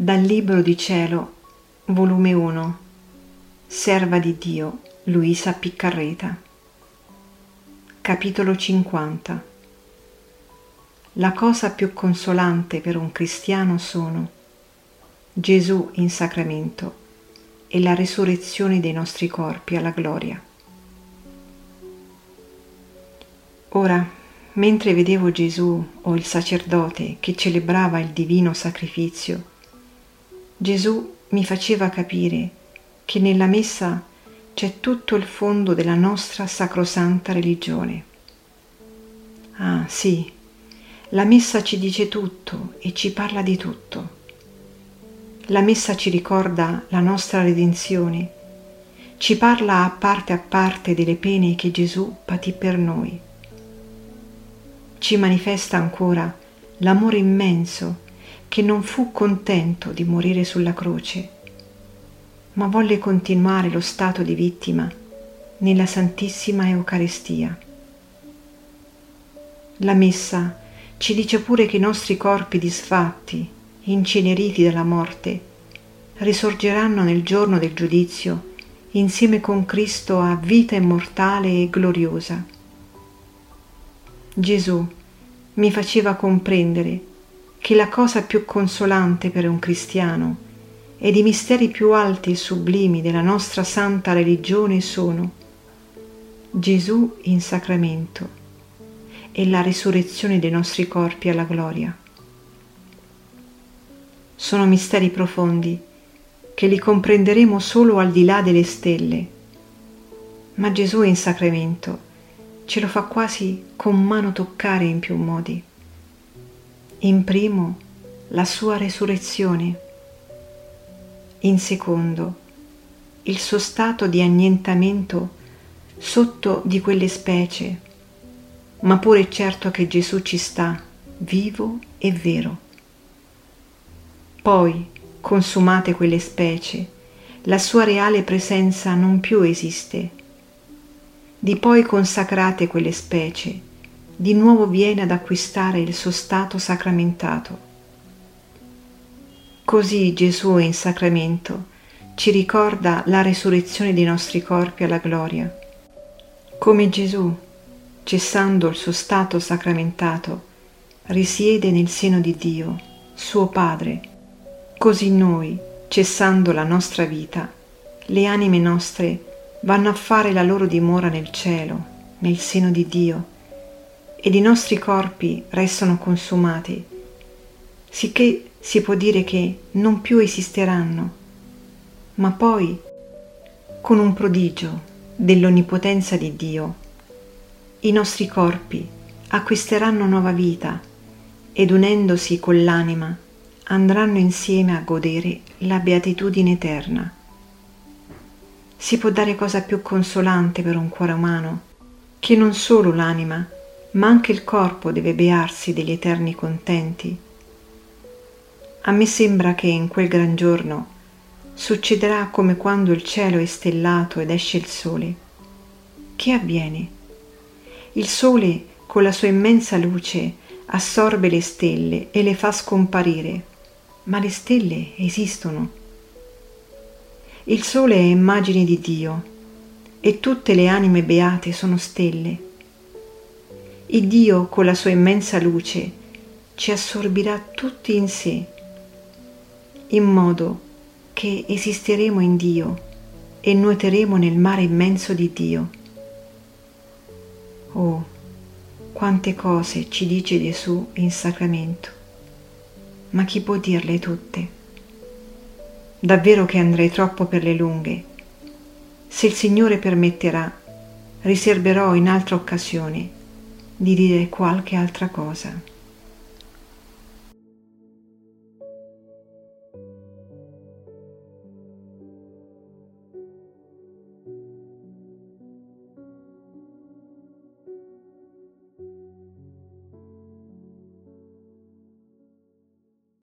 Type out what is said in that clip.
Dal Libro di Cielo, volume 1, Serva di Dio, Luisa Piccarreta. Capitolo 50 La cosa più consolante per un cristiano sono Gesù in sacramento e la risurrezione dei nostri corpi alla gloria. Ora, mentre vedevo Gesù o il sacerdote che celebrava il divino sacrificio, Gesù mi faceva capire che nella messa c'è tutto il fondo della nostra sacrosanta religione. Ah sì, la messa ci dice tutto e ci parla di tutto. La messa ci ricorda la nostra redenzione, ci parla a parte a parte delle pene che Gesù patì per noi. Ci manifesta ancora l'amore immenso che non fu contento di morire sulla croce, ma volle continuare lo stato di vittima nella Santissima Eucaristia. La Messa ci dice pure che i nostri corpi disfatti, inceneriti dalla morte, risorgeranno nel giorno del giudizio insieme con Cristo a vita immortale e gloriosa. Gesù mi faceva comprendere che la cosa più consolante per un cristiano ed i misteri più alti e sublimi della nostra santa religione sono Gesù in sacramento e la risurrezione dei nostri corpi alla gloria. Sono misteri profondi che li comprenderemo solo al di là delle stelle, ma Gesù in sacramento ce lo fa quasi con mano toccare in più modi in primo la sua resurrezione, in secondo il suo stato di annientamento sotto di quelle specie, ma pure certo che Gesù ci sta, vivo e vero. Poi, consumate quelle specie, la sua reale presenza non più esiste. Di poi consacrate quelle specie, di nuovo viene ad acquistare il suo stato sacramentato. Così Gesù in sacramento ci ricorda la resurrezione dei nostri corpi alla gloria. Come Gesù, cessando il suo stato sacramentato, risiede nel seno di Dio, suo Padre, così noi, cessando la nostra vita, le anime nostre vanno a fare la loro dimora nel cielo, nel seno di Dio, ed i nostri corpi restano consumati, sicché si può dire che non più esisteranno, ma poi, con un prodigio dell'onnipotenza di Dio, i nostri corpi acquisteranno nuova vita ed unendosi con l'anima andranno insieme a godere la beatitudine eterna. Si può dare cosa più consolante per un cuore umano che non solo l'anima, ma anche il corpo deve bearsi degli eterni contenti. A me sembra che in quel gran giorno succederà come quando il cielo è stellato ed esce il sole. Che avviene? Il sole con la sua immensa luce assorbe le stelle e le fa scomparire, ma le stelle esistono. Il sole è immagine di Dio e tutte le anime beate sono stelle e Dio con la sua immensa luce ci assorbirà tutti in sé, in modo che esisteremo in Dio e nuoteremo nel mare immenso di Dio. Oh, quante cose ci dice Gesù in sacramento, ma chi può dirle tutte? Davvero che andrei troppo per le lunghe. Se il Signore permetterà, riserverò in altra occasione di dire qualche altra cosa.